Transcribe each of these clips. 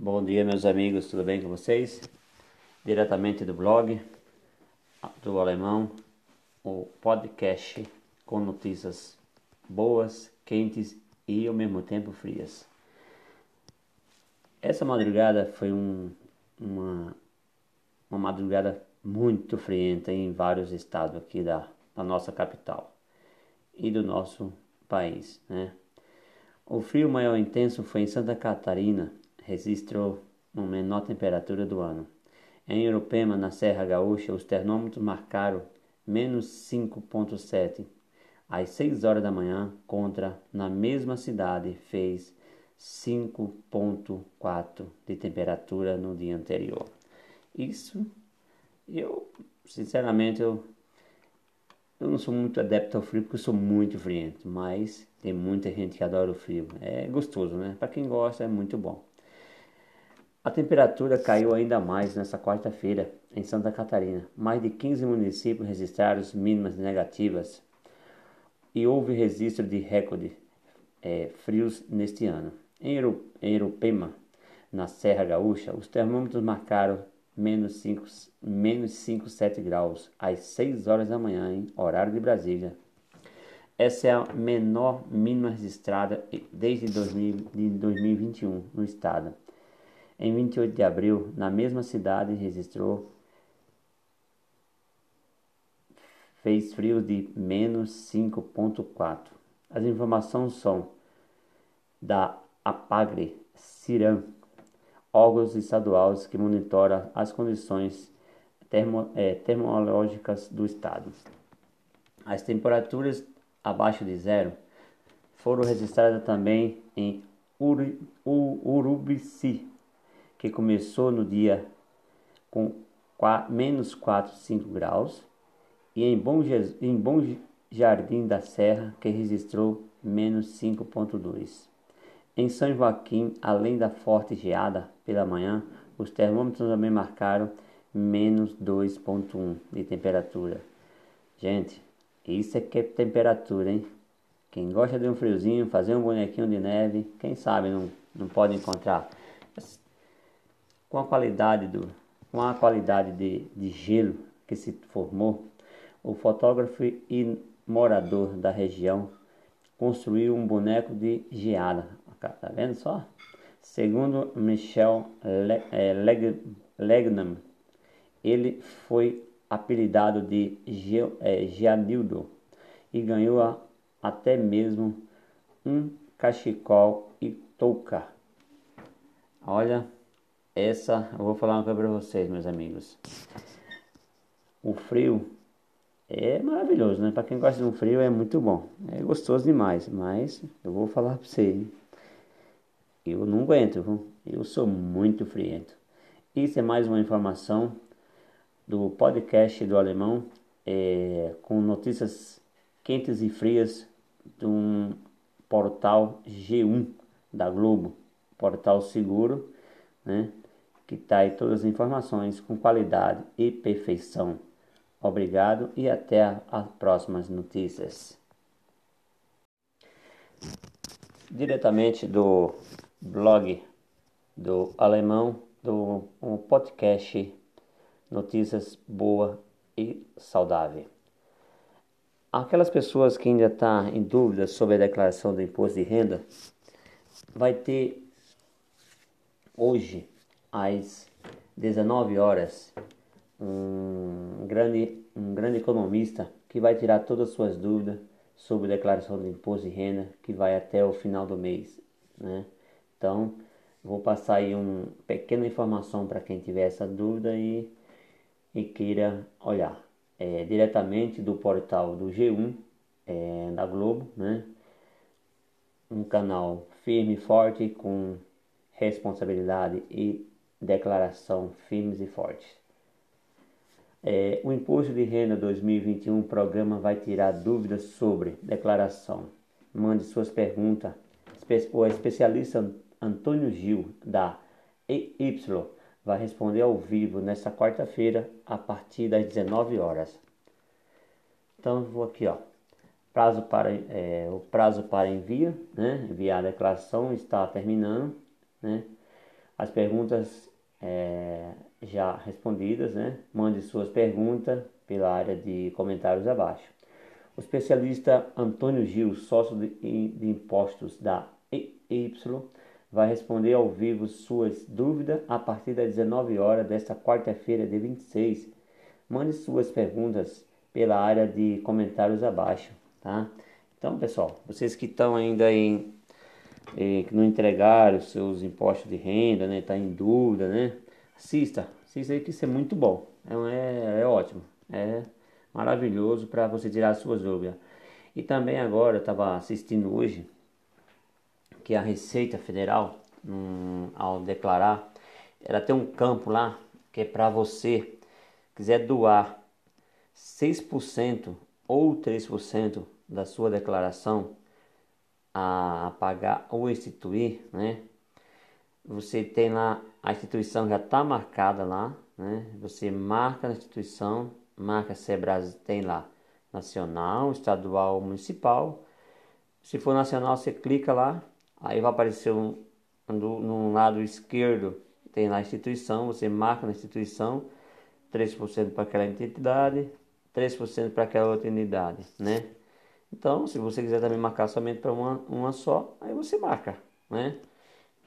Bom dia, meus amigos, tudo bem com vocês? Diretamente do blog do Alemão, o podcast com notícias boas, quentes e ao mesmo tempo frias. Essa madrugada foi um, uma, uma madrugada muito frienta em vários estados aqui da, da nossa capital e do nosso país, né? O frio maior intenso foi em Santa Catarina, registrou uma menor temperatura do ano. Em Europema, na Serra Gaúcha, os termômetros marcaram menos 5,7 às 6 horas da manhã, contra, na mesma cidade, fez 5,4 de temperatura no dia anterior. Isso, eu, sinceramente, eu, eu não sou muito adepto ao frio porque eu sou muito friento, mas tem muita gente que adora o frio. É gostoso, né? Para quem gosta, é muito bom. A temperatura caiu ainda mais nesta quarta-feira em Santa Catarina. Mais de 15 municípios registraram mínimas negativas e houve registro de recorde é, frios neste ano. Em Europema, na Serra Gaúcha, os termômetros marcaram menos 5, menos 5, 7 graus às 6 horas da manhã, em horário de Brasília. Essa é a menor mínima registrada desde 2000, de 2021 no estado. Em 28 de abril, na mesma cidade, registrou fez frios de menos 5,4. As informações são da APAGRE, CIRAM, órgãos estaduais que monitoram as condições termo, é, termológicas do estado. As temperaturas abaixo de zero foram registradas também em Uri, Urubici, que começou no dia com 4, menos 4, 5 graus, e em Bom, em Bom Jardim da Serra, que registrou menos 5,2. Em São Joaquim, além da forte geada pela manhã, os termômetros também marcaram menos 2,1 de temperatura. Gente, isso é que é temperatura, hein? Quem gosta de um friozinho, fazer um bonequinho de neve, quem sabe não, não pode encontrar com a qualidade, do, com a qualidade de, de gelo que se formou, o fotógrafo e morador da região construiu um boneco de geada. Tá vendo só? Segundo Michel é, Legnam, ele foi apelidado de Ge, é, e ganhou a, até mesmo um cachecol e touca. Olha, essa eu vou falar uma coisa para vocês, meus amigos. O frio é maravilhoso, né? Para quem gosta de um frio é muito bom. É gostoso demais, mas eu vou falar para você. Eu não aguento, viu? eu sou muito friento. Isso é mais uma informação do podcast do Alemão é, com notícias quentes e frias de um portal G1 da Globo, portal seguro, né? Que está aí todas as informações com qualidade e perfeição. Obrigado e até as próximas notícias. Diretamente do blog do alemão do um podcast Notícias Boa e Saudável. Aquelas pessoas que ainda estão tá em dúvida sobre a declaração do imposto de renda, vai ter hoje às 19 horas, um grande, um grande economista que vai tirar todas as suas dúvidas sobre declaração do imposto de renda, que vai até o final do mês. Né? Então, vou passar aí uma pequena informação para quem tiver essa dúvida e, e queira olhar. É, diretamente do portal do G1 é, da Globo, né? um canal firme e forte com responsabilidade e declaração firmes e fortes. É, o Imposto de Renda 2021 programa vai tirar dúvidas sobre declaração. Mande suas perguntas. O especialista Antônio Gil, da EY, vai responder ao vivo nesta quarta-feira, a partir das 19 horas. Então, vou aqui, ó. Prazo para, é, o prazo para envio, né? Enviar a declaração está terminando, né? As perguntas é, já respondidas, né? Mande suas perguntas pela área de comentários abaixo. O especialista Antônio Gil, sócio de, impostos da EY, vai responder ao vivo suas dúvidas a partir das 19 horas desta quarta-feira, de 26. Mande suas perguntas pela área de comentários abaixo, tá? Então, pessoal, vocês que estão ainda em, em que não entregaram os seus impostos de renda, né, tá em dúvida, né? Assista, assista aí que isso é muito bom, é, é, é ótimo, é maravilhoso para você tirar as suas dúvidas. E também agora eu estava assistindo hoje que a Receita Federal, hum, ao declarar, ela tem um campo lá que é para você quiser doar 6% ou 3% da sua declaração a pagar ou instituir, né? Você tem lá, a instituição já está marcada lá, né? Você marca na instituição, marca Sebras, tem lá nacional, estadual, municipal. Se for nacional, você clica lá, Aí vai aparecer um, no, no lado esquerdo, tem lá a instituição, você marca na instituição, 3% para aquela entidade, 3% para aquela outra unidade, né? Então, se você quiser também marcar somente para uma, uma só, aí você marca, né?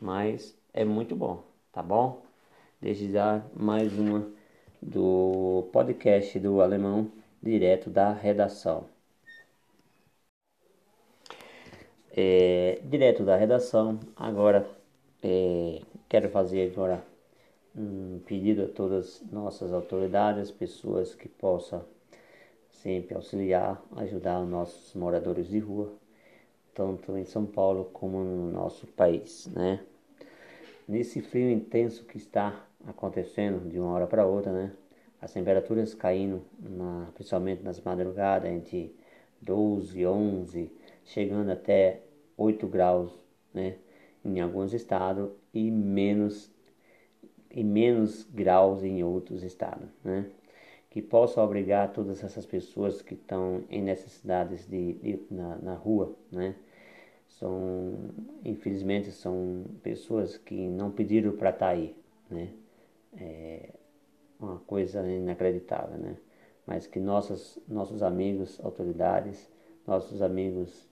Mas é muito bom, tá bom? Desde já mais uma do podcast do Alemão, direto da redação. é, direto da redação. Agora é, quero fazer agora um pedido a todas nossas autoridades, pessoas que possam sempre auxiliar, ajudar os nossos moradores de rua, tanto em São Paulo como no nosso país, né? Nesse frio intenso que está acontecendo de uma hora para outra, né? As temperaturas caindo, na, principalmente nas madrugadas, entre 12, 11, chegando até 8 graus, né, em alguns estados e menos e menos graus em outros estados, né? Que possa obrigar todas essas pessoas que estão em necessidades de, de na, na rua, né? São, infelizmente, são pessoas que não pediram para estar tá aí, né? É uma coisa inacreditável, né? Mas que nossos, nossos amigos, autoridades, nossos amigos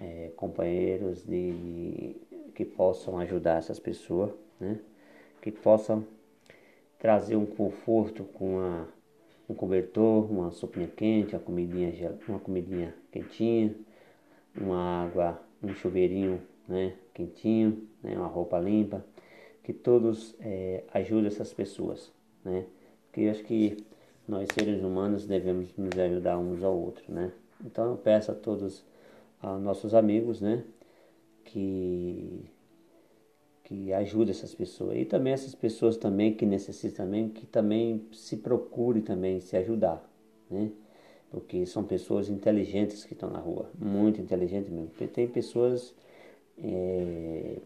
é, companheiros de, de, que possam ajudar essas pessoas, né? que possam trazer um conforto com uma, um cobertor, uma sopinha quente, uma comidinha, uma comidinha quentinha, uma água, um chuveirinho né, quentinho, né, uma roupa limpa, que todos é, ajudem essas pessoas, né? Porque eu acho que nós seres humanos devemos nos ajudar uns ao outro, né? Então eu peço a todos a nossos amigos, né? Que, que ajuda essas pessoas. E também essas pessoas também que necessitam também, que também se procure também se ajudar, né? Porque são pessoas inteligentes que estão na rua, muito inteligentes mesmo. Porque tem pessoas é,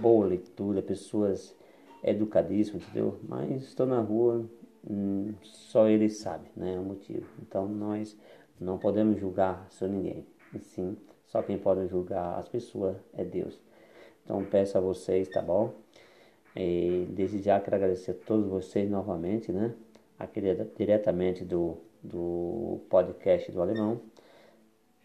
boa leitura, pessoas educadíssimas, entendeu? Mas estão na rua, hum, só eles sabem, né? O motivo. Então nós não podemos julgar só ninguém. E sim, só quem pode julgar as pessoas é Deus. Então peço a vocês, tá bom? E desde já quero agradecer a todos vocês novamente, né? Aqui diretamente do, do podcast do Alemão,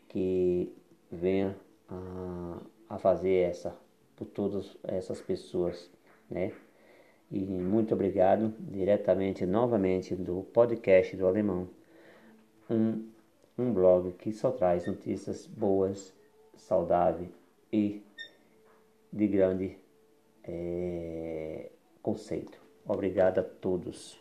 que venha a, a fazer essa por todas essas pessoas, né? E muito obrigado diretamente novamente do podcast do Alemão. Um um blog que só traz notícias boas, saudáveis e de grande é, conceito. Obrigado a todos.